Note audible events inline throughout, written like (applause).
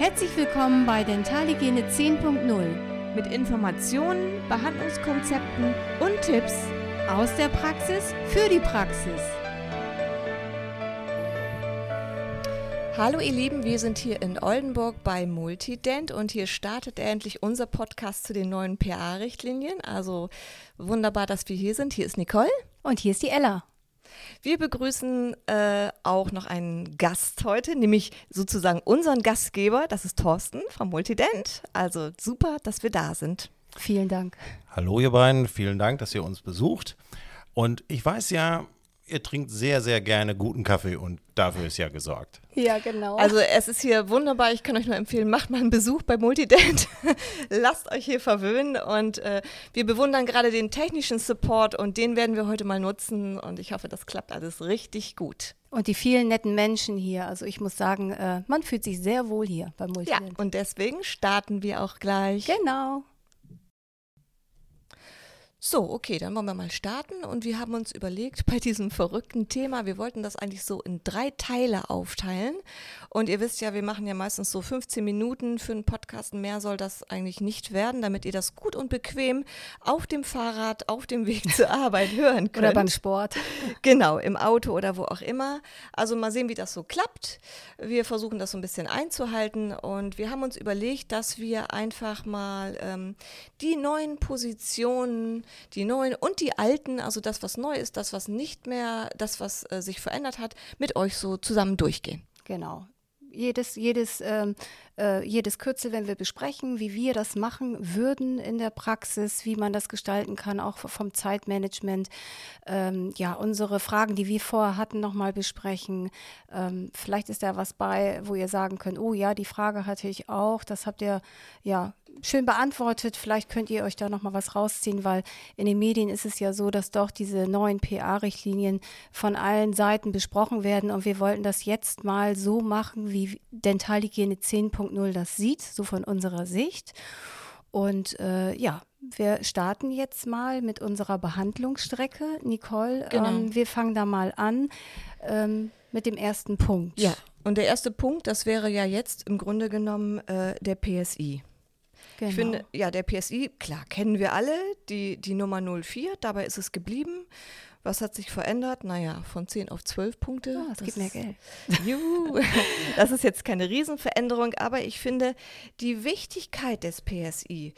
Herzlich willkommen bei Dentalhygiene 10.0 mit Informationen, Behandlungskonzepten und Tipps aus der Praxis für die Praxis. Hallo ihr Lieben, wir sind hier in Oldenburg bei Multident und hier startet endlich unser Podcast zu den neuen PA-Richtlinien. Also wunderbar, dass wir hier sind. Hier ist Nicole. Und hier ist die Ella. Wir begrüßen äh, auch noch einen Gast heute, nämlich sozusagen unseren Gastgeber. Das ist Thorsten vom Multident. Also super, dass wir da sind. Vielen Dank. Hallo ihr beiden, vielen Dank, dass ihr uns besucht. Und ich weiß ja, ihr trinkt sehr, sehr gerne guten Kaffee und dafür ist ja gesorgt. Ja, genau. Also es ist hier wunderbar. Ich kann euch nur empfehlen, macht mal einen Besuch bei Multident. (laughs) Lasst euch hier verwöhnen und äh, wir bewundern gerade den technischen Support und den werden wir heute mal nutzen und ich hoffe, das klappt alles richtig gut. Und die vielen netten Menschen hier. Also ich muss sagen, äh, man fühlt sich sehr wohl hier bei Multident. Ja, und deswegen starten wir auch gleich. Genau. So, okay, dann wollen wir mal starten und wir haben uns überlegt bei diesem verrückten Thema, wir wollten das eigentlich so in drei Teile aufteilen und ihr wisst ja, wir machen ja meistens so 15 Minuten für einen Podcast, mehr soll das eigentlich nicht werden, damit ihr das gut und bequem auf dem Fahrrad, auf dem Weg zur (laughs) Arbeit hören könnt. Oder beim Sport. (laughs) Genau, im Auto oder wo auch immer. Also mal sehen, wie das so klappt. Wir versuchen das so ein bisschen einzuhalten und wir haben uns überlegt, dass wir einfach mal ähm, die neuen Positionen die neuen und die alten, also das, was neu ist, das, was nicht mehr, das, was äh, sich verändert hat, mit euch so zusammen durchgehen. Genau. Jedes, jedes, ähm, äh, jedes Kürzel, wenn wir besprechen, wie wir das machen würden in der Praxis, wie man das gestalten kann, auch vom Zeitmanagement. Ähm, ja, unsere Fragen, die wir vorher hatten, nochmal besprechen. Ähm, vielleicht ist da was bei, wo ihr sagen könnt, oh ja, die Frage hatte ich auch. Das habt ihr ja schön beantwortet. Vielleicht könnt ihr euch da noch mal was rausziehen, weil in den Medien ist es ja so, dass doch diese neuen PA-Richtlinien von allen Seiten besprochen werden und wir wollten das jetzt mal so machen, wie Dentalhygiene 10.0 das sieht, so von unserer Sicht. Und äh, ja, wir starten jetzt mal mit unserer Behandlungsstrecke. Nicole, genau. ähm, wir fangen da mal an ähm, mit dem ersten Punkt. Ja, und der erste Punkt, das wäre ja jetzt im Grunde genommen äh, der PSI. Genau. Ich finde, ja, der PSI, klar, kennen wir alle, die, die Nummer 04, dabei ist es geblieben. Was hat sich verändert? Naja, von 10 auf 12 Punkte. Oh, es das gibt mehr Geld. (laughs) Juhu, das ist jetzt keine Riesenveränderung, aber ich finde die Wichtigkeit des PSI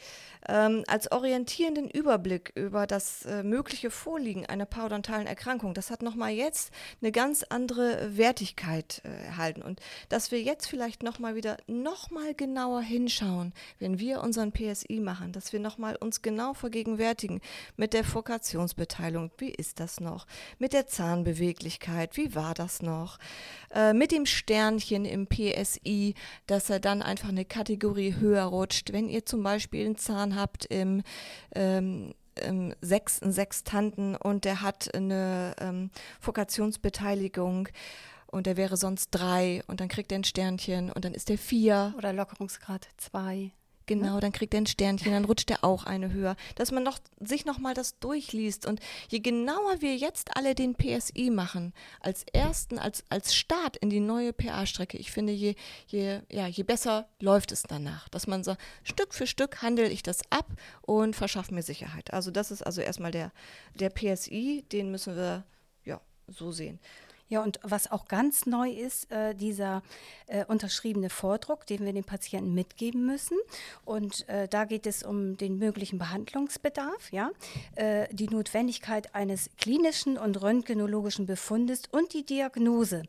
ähm, als orientierenden Überblick über das äh, mögliche Vorliegen einer parodontalen Erkrankung, das hat nochmal jetzt eine ganz andere Wertigkeit äh, erhalten. Und dass wir jetzt vielleicht nochmal wieder nochmal genauer hinschauen, wenn wir unseren PSI machen, dass wir nochmal uns genau vergegenwärtigen mit der Fokationsbeteiligung. Wie ist das? Das noch? Mit der Zahnbeweglichkeit, wie war das noch? Äh, mit dem Sternchen im PSI, dass er dann einfach eine Kategorie höher rutscht. Wenn ihr zum Beispiel einen Zahn habt im ähm, ähm, sechsten Sextanten und der hat eine ähm, Fokationsbeteiligung und der wäre sonst drei und dann kriegt er ein Sternchen und dann ist der vier. Oder Lockerungsgrad zwei. Genau, dann kriegt er ein Sternchen, dann rutscht er auch eine höher. Dass man noch, sich nochmal das durchliest. Und je genauer wir jetzt alle den PSI machen, als ersten, als, als Start in die neue PA-Strecke, ich finde, je, je, ja, je besser läuft es danach. Dass man so Stück für Stück handle ich das ab und verschaffe mir Sicherheit. Also das ist also erstmal der, der PSI, den müssen wir ja so sehen. Ja, und was auch ganz neu ist, äh, dieser äh, unterschriebene Vordruck, den wir den Patienten mitgeben müssen. Und äh, da geht es um den möglichen Behandlungsbedarf, ja, äh, die Notwendigkeit eines klinischen und röntgenologischen Befundes und die Diagnose.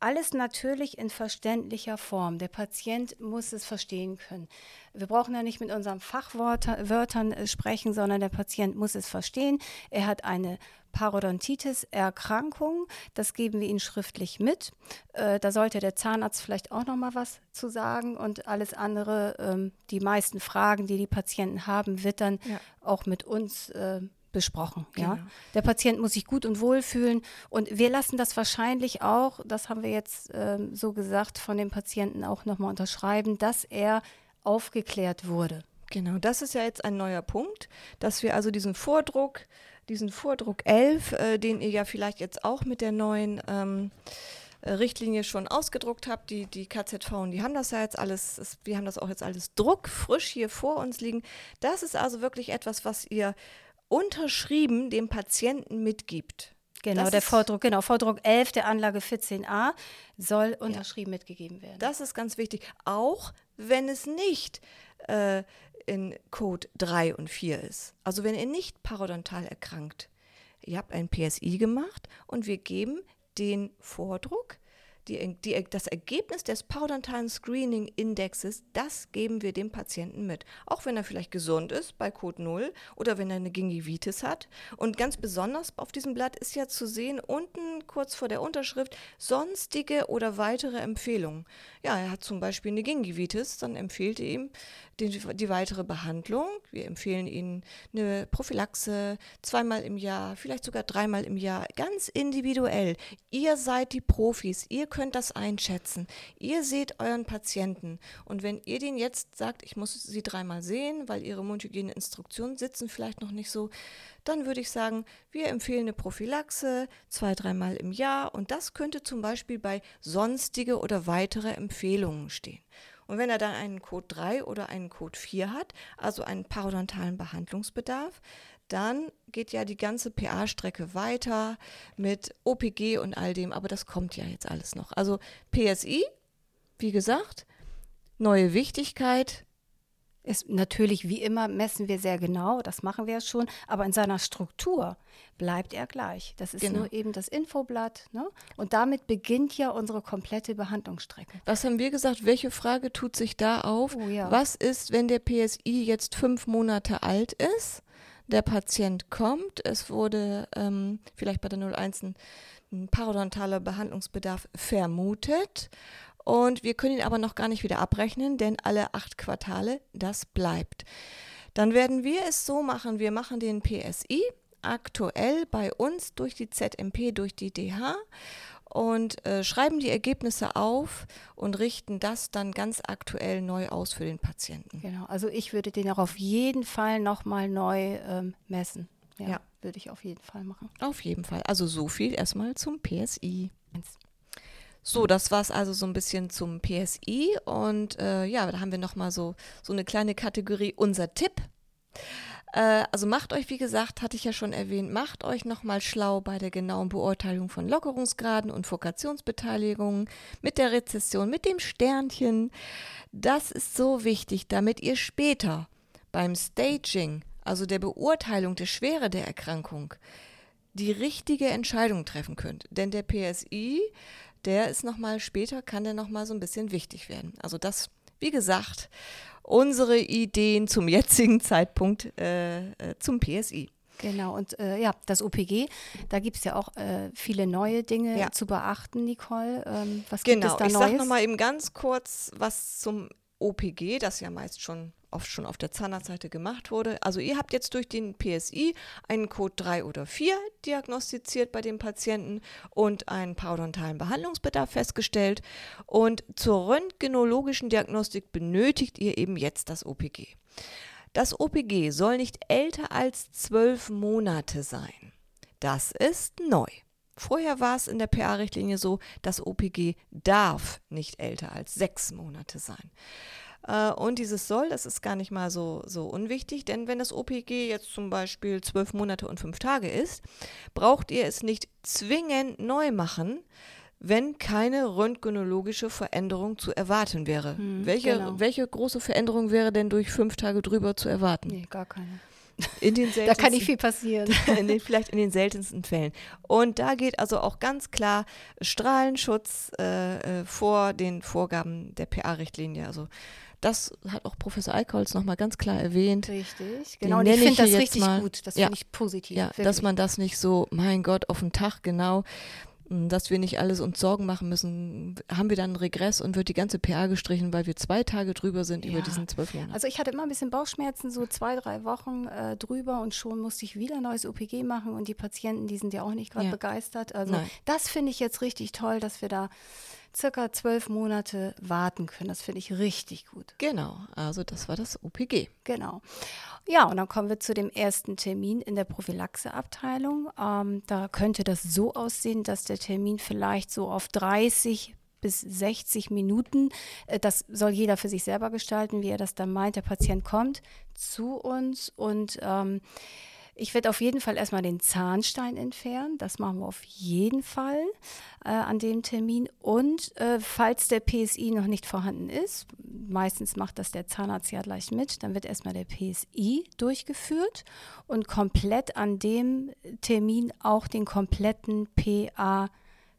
Alles natürlich in verständlicher Form. Der Patient muss es verstehen können. Wir brauchen ja nicht mit unseren Fachwörtern äh, sprechen, sondern der Patient muss es verstehen. Er hat eine Parodontitis-Erkrankung. Das geben wir Ihnen schriftlich mit. Äh, da sollte der Zahnarzt vielleicht auch noch mal was zu sagen und alles andere, ähm, die meisten Fragen, die die Patienten haben, wird dann ja. auch mit uns äh, besprochen. Genau. Ja? Der Patient muss sich gut und wohl fühlen und wir lassen das wahrscheinlich auch, das haben wir jetzt ähm, so gesagt, von dem Patienten auch nochmal unterschreiben, dass er aufgeklärt wurde. Genau, das ist ja jetzt ein neuer Punkt, dass wir also diesen Vordruck diesen Vordruck 11, äh, den ihr ja vielleicht jetzt auch mit der neuen ähm, äh, Richtlinie schon ausgedruckt habe. Die, die KZV und die haben das ja jetzt alles, ist, wir haben das auch jetzt alles druckfrisch hier vor uns liegen. Das ist also wirklich etwas, was ihr unterschrieben dem Patienten mitgibt. Genau, Das der Vordruck, genau, Vordruck 11 der Anlage 14a soll unterschrieben mitgegeben werden. Das ist ganz wichtig. Auch wenn es nicht äh, in Code 3 und 4 ist. Also wenn ihr nicht parodontal erkrankt. Ihr habt ein PSI gemacht und wir geben den Vordruck, die, die, das Ergebnis des parodontalen Screening-Indexes, das geben wir dem Patienten mit. Auch wenn er vielleicht gesund ist bei Code 0 oder wenn er eine Gingivitis hat. Und ganz besonders auf diesem Blatt ist ja zu sehen, unten kurz vor der Unterschrift, sonstige oder weitere Empfehlungen. Ja, er hat zum Beispiel eine Gingivitis, dann empfiehlt ihm die, die weitere Behandlung. Wir empfehlen Ihnen eine Prophylaxe zweimal im Jahr, vielleicht sogar dreimal im Jahr, ganz individuell. Ihr seid die Profis, ihr könnt das einschätzen. Ihr seht euren Patienten. Und wenn ihr den jetzt sagt, ich muss sie dreimal sehen, weil ihre Mundhygieneinstruktionen sitzen vielleicht noch nicht so, dann würde ich sagen, wir empfehlen eine Prophylaxe zwei, dreimal im Jahr. Und das könnte zum Beispiel bei sonstige oder weitere Empfehlungen stehen. Und wenn er dann einen Code 3 oder einen Code 4 hat, also einen parodontalen Behandlungsbedarf, dann geht ja die ganze PA-Strecke weiter mit OPG und all dem, aber das kommt ja jetzt alles noch. Also PSI, wie gesagt, neue Wichtigkeit, Ist natürlich wie immer messen wir sehr genau, das machen wir ja schon, aber in seiner Struktur bleibt er gleich. Das ist Genau. nur eben das Infoblatt. Ne? Und damit beginnt ja unsere komplette Behandlungsstrecke. Was haben wir gesagt? Welche Frage tut sich da auf? Oh ja. Was ist, wenn der PSI jetzt fünf Monate alt ist? Der Patient kommt, es wurde ähm, vielleicht bei der 01 ein, parodontaler Behandlungsbedarf vermutet. Und wir können ihn aber noch gar nicht wieder abrechnen, denn alle acht Quartale, das bleibt. Dann werden wir es so machen, wir machen den PSI aktuell bei uns durch die ZMP, durch die DH und äh, schreiben die Ergebnisse auf und richten das dann ganz aktuell neu aus für den Patienten. Genau. Also ich würde den auch auf jeden Fall nochmal neu ähm, messen. Ja, Ja. würde ich auf jeden Fall machen. Auf jeden Fall. Also so viel erstmal zum PSI. So, das war es also so ein bisschen zum PSI und äh, ja, da haben wir nochmal so, so eine kleine Kategorie, unser Tipp. Äh, also macht euch, wie gesagt, hatte ich ja schon erwähnt, macht euch nochmal schlau bei der genauen Beurteilung von Lockerungsgraden und Fokationsbeteiligungen mit der Rezession, mit dem Sternchen. Das ist so wichtig, damit ihr später beim Staging, also der Beurteilung der Schwere der Erkrankung, die richtige Entscheidung treffen könnt. Denn der PSI, der ist nochmal später, kann der nochmal so ein bisschen wichtig werden. Also das, wie gesagt, unsere Ideen zum jetzigen Zeitpunkt äh, äh, zum PSI. Genau, und äh, ja, das OPG, da gibt es ja auch äh, viele neue Dinge Ja. zu beachten, Nicole. Ähm, was gibt Genau, es da ich Neues? sage nochmal eben ganz kurz was zum OPG, das ja meist schon oft schon auf der Zahnarztseite gemacht wurde. Also ihr habt jetzt durch den PSI einen Code 3 oder 4 diagnostiziert bei dem Patienten und einen parodontalen Behandlungsbedarf festgestellt. Und zur röntgenologischen Diagnostik benötigt ihr eben jetzt das OPG. Das OPG soll nicht älter als zwölf Monate sein. Das ist neu. Vorher war es in der PA-Richtlinie so, das OPG darf nicht älter als sechs Monate sein. Äh, Und dieses soll, das ist gar nicht mal so, so unwichtig, denn wenn das OPG jetzt zum Beispiel zwölf Monate und fünf Tage ist, braucht ihr es nicht zwingend neu machen, wenn keine röntgenologische Veränderung zu erwarten wäre. Hm, welche, genau. welche große Veränderung wäre denn durch fünf Tage drüber zu erwarten? Nee, gar keine. In den (laughs) Da kann nicht seltensten- viel passieren. (laughs) in den, vielleicht in den seltensten Fällen. Und da geht also auch ganz klar Strahlenschutz äh, äh, vor den Vorgaben der PA-Richtlinie. Also das hat auch Professor Eickholz nochmal ganz klar erwähnt. Richtig, Den genau. Und ich finde das richtig mal. gut. Das Ja. finde ich positiv. Ja, wirklich. dass man das nicht so, mein Gott, auf den Tag genau, dass wir nicht alles uns Sorgen machen müssen, haben wir dann einen Regress und wird die ganze PA gestrichen, weil wir zwei Tage drüber sind über Ja. diesen zwölf Monate. Also ich hatte immer ein bisschen Bauchschmerzen, so zwei, drei Wochen äh, drüber und schon musste ich wieder ein neues OPG machen und die Patienten, die sind ja auch nicht gerade Ja. begeistert. Also Nein. das finde ich jetzt richtig toll, dass wir da circa zwölf Monate warten können. Das finde ich richtig gut. Genau, also das war das OPG. Genau. Ja, und dann kommen wir zu dem ersten Termin in der Prophylaxeabteilung. Ähm, da könnte das so aussehen, dass der Termin vielleicht so auf 30 bis 60 Minuten, äh, das soll jeder für sich selber gestalten, wie er das dann meint. Der Patient kommt zu uns und ähm, ich werde auf jeden Fall erstmal den Zahnstein entfernen. Das machen wir auf jeden Fall äh, an dem Termin. Und äh, falls der PSI noch nicht vorhanden ist, meistens macht das der Zahnarzt ja gleich mit, dann wird erstmal der PSI durchgeführt und komplett an dem Termin auch den kompletten PA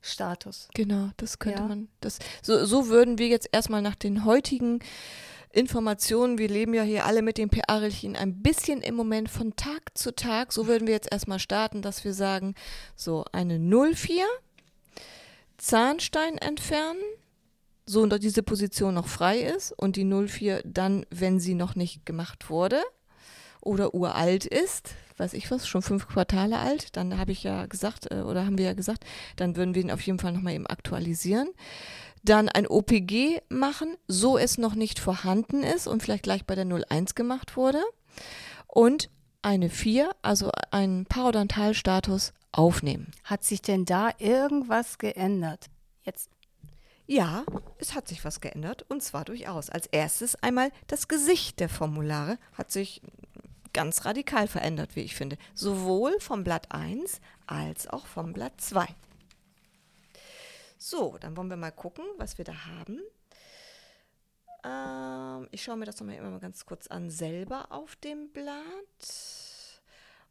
Status. Genau, das könnte Ja. man. Das, so, so würden wir jetzt erstmal nach den heutigen Informationen, wir leben ja hier alle mit dem PA-Rillchen ein bisschen im Moment von Tag zu Tag, so würden wir jetzt erstmal starten, dass wir sagen, so eine 04, Zahnstein entfernen, so dass diese Position noch frei ist und die 04 dann, wenn sie noch nicht gemacht wurde oder uralt ist, weiß ich was, schon fünf Quartale alt, dann habe ich ja gesagt, äh, oder haben wir ja gesagt, dann würden wir ihn auf jeden Fall nochmal eben aktualisieren. Dann ein OPG machen, so es noch nicht vorhanden ist und vielleicht gleich bei der 01 gemacht wurde. Und eine 4, also einen Parodontalstatus aufnehmen. Hat sich denn da irgendwas geändert? Jetzt Ja, es hat sich was geändert und zwar durchaus. Als erstes einmal das Gesicht der Formulare hat sich ganz radikal verändert, wie ich finde. Sowohl vom Blatt 1 als auch vom Blatt 2. So, dann wollen wir mal gucken, was wir da haben. Ähm, ich schaue mir das nochmal immer mal ganz kurz an, selber auf dem Blatt.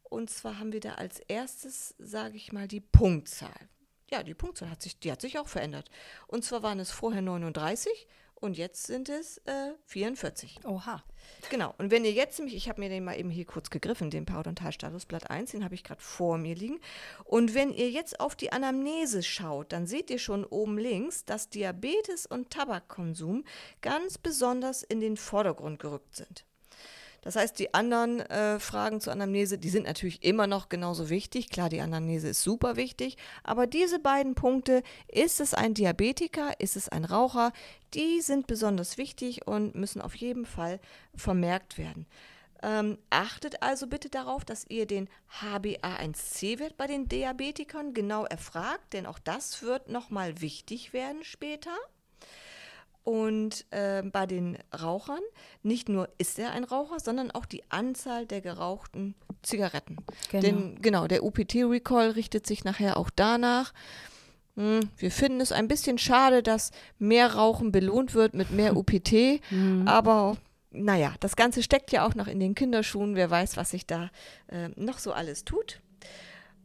Und zwar haben wir da als erstes, sage ich mal, die Punktzahl. Ja, die Punktzahl hat sich, die hat sich auch verändert. Und zwar waren es vorher 39 und jetzt sind es äh, 44. Oha. Genau. Und wenn ihr jetzt nämlich, ich habe mir den mal eben hier kurz gegriffen, den Parodontalstatus Blatt 1, den habe ich gerade vor mir liegen. Und wenn ihr jetzt auf die Anamnese schaut, dann seht ihr schon oben links, dass Diabetes und Tabakkonsum ganz besonders in den Vordergrund gerückt sind. Das heißt, die anderen äh, Fragen zur Anamnese, die sind natürlich immer noch genauso wichtig. Klar, die Anamnese ist super wichtig, aber diese beiden Punkte, ist es ein Diabetiker, ist es ein Raucher, die sind besonders wichtig und müssen auf jeden Fall vermerkt werden. Ähm, achtet also bitte darauf, dass ihr den HbA1c-Wert bei den Diabetikern genau erfragt, denn auch das wird nochmal wichtig werden später. Und äh, bei den Rauchern, nicht nur ist er ein Raucher, sondern auch die Anzahl der gerauchten Zigaretten. Genau. Denn genau, der UPT-Recall richtet sich nachher auch danach. Hm, Wir finden es ein bisschen schade, dass mehr Rauchen belohnt wird mit mehr (laughs) UPT, aber naja, das Ganze steckt ja auch noch in den Kinderschuhen. Wer weiß, was sich da äh, noch so alles tut.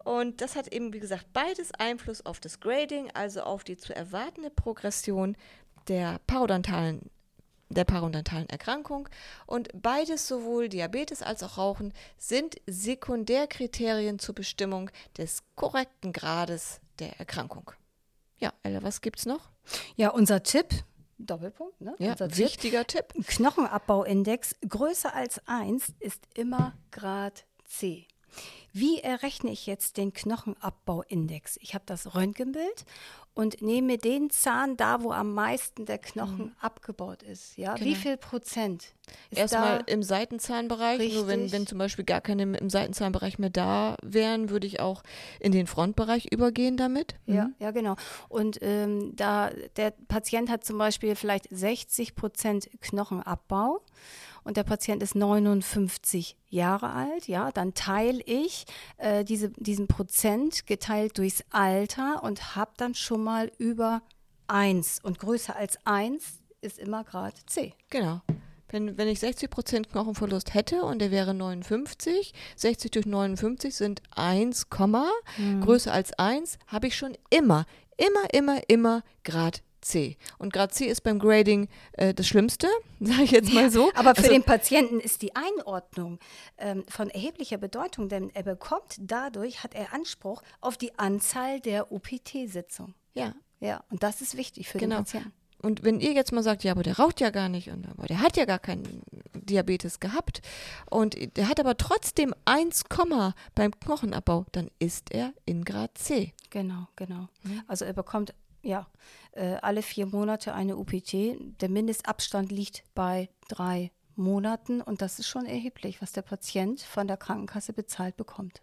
Und das hat eben, wie gesagt, beides Einfluss auf das Grading, also auf die zu erwartende Progression der parodontalen, der parodontalen Erkrankung. Und beides, sowohl Diabetes als auch Rauchen, sind Sekundärkriterien zur Bestimmung des korrekten Grades der Erkrankung. Ja, Ella, was gibt's noch? Ja, unser Tipp, Doppelpunkt, ne? Ja, unser Tipp. wichtiger Tipp. Knochenabbauindex größer als 1 ist immer Grad C. Wie errechne ich jetzt den Knochenabbauindex? Ich habe das Röntgenbild und nehme den Zahn da, wo am meisten der Knochen abgebaut ist. Ja, wie Genau. viel Prozent Erstmal im Seitenzahnbereich. Nur wenn, Richtig. wenn zum Beispiel gar keine im Seitenzahnbereich mehr da wären, würde ich auch in den Frontbereich übergehen damit. Ja, ja, genau. Und ähm, da der Patient hat zum Beispiel vielleicht 60 Prozent Knochenabbau und der Patient ist 59 Jahre alt, ja, dann teile ich äh, diese, diesen Prozent geteilt durchs Alter und habe dann schon mal über 1 und größer als 1 ist immer Grad C. Genau. Wenn, wenn ich 60% Knochenverlust hätte und der wäre 59, 60 durch 59 sind 1, größer als 1, habe ich schon immer, immer, immer, immer Grad C. Und Grad C ist beim Grading äh, das Schlimmste, (laughs) sage ich jetzt mal so. Aber für Also- den Patienten ist die Einordnung ähm, von erheblicher Bedeutung, denn er bekommt dadurch, hat er Anspruch auf die Anzahl der UPT-Sitzungen. Ja, Ja, und das ist wichtig für Genau. den Patienten. Und wenn ihr jetzt mal sagt, ja, aber der raucht ja gar nicht und aber der hat ja gar keinen Diabetes gehabt und der hat aber trotzdem 1, beim Knochenabbau, dann ist er in Grad C. Genau, genau. Mhm. Also er bekommt ja, äh, alle vier Monate eine UPT. Der Mindestabstand liegt bei drei Monaten und das ist schon erheblich, was der Patient von der Krankenkasse bezahlt bekommt.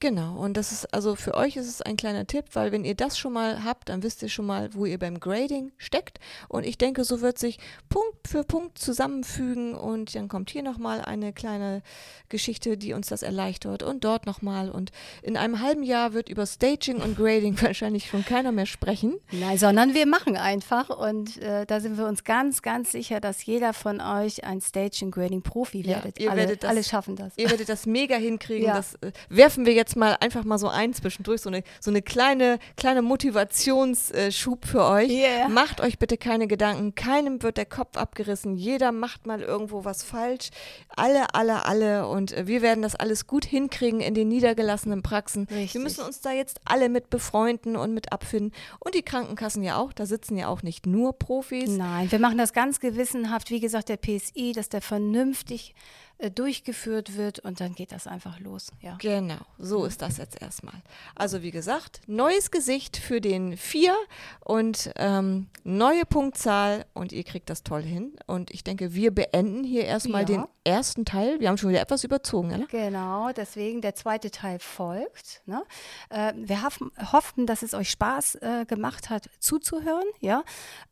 Genau, und das ist also für euch ist es ein kleiner Tipp, weil wenn ihr das schon mal habt, dann wisst ihr schon mal, wo ihr beim Grading steckt. Und ich denke, so wird sich Punkt für Punkt zusammenfügen und dann kommt hier nochmal eine kleine Geschichte, die uns das erleichtert und dort nochmal. Und in einem halben Jahr wird über Staging und Grading (laughs) wahrscheinlich schon keiner mehr sprechen. Nein, sondern wir machen einfach und äh, da sind wir uns ganz, ganz sicher, dass jeder von euch ein Staging Grading Profi Ja, werdet. ihr alle, werdet das- alle schaffen das. Ihr werdet das mega hinkriegen. Ja. Das äh, werfen wir jetzt mal einfach mal so ein zwischendurch, so eine, so eine kleine, kleine Motivationsschub für euch. Yeah. Macht euch bitte keine Gedanken, keinem wird der Kopf abgerissen, jeder macht mal irgendwo was falsch. Alle, alle, alle. Und äh, wir werden das alles gut hinkriegen in den niedergelassenen Praxen. Richtig. Wir müssen uns da jetzt alle mit befreunden und mit abfinden. Und die Krankenkassen ja auch, da sitzen ja auch nicht nur Profis. Nein, wir machen das ganz gewissenhaft. Wie gesagt, der PSI, dass der vernünftig äh, durchgeführt wird und dann geht das einfach los. Ja. Genau, so ist das jetzt erstmal. Also wie gesagt, neues Gesicht für den Vier und ähm, neue Punktzahl und ihr kriegt das toll hin. Und ich denke, wir beenden hier erstmal Ja. den ersten Teil. Wir haben schon wieder etwas überzogen, oder? Genau, deswegen der zweite Teil folgt. Ne? Äh, wir hoffen, hoffen, dass es euch Spaß äh, gemacht hat, zuzuhören. Ja?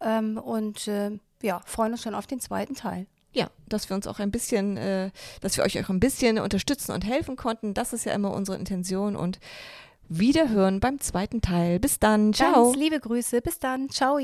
Ähm, und äh, ja, freuen uns schon auf den zweiten Teil. Ja, dass wir uns auch ein bisschen, äh, dass wir euch auch ein bisschen unterstützen und helfen konnten. Das ist ja immer unsere Intention und wiederhören beim zweiten Teil. Bis dann. Ciao. Ganz liebe Grüße. Bis dann. Ciao.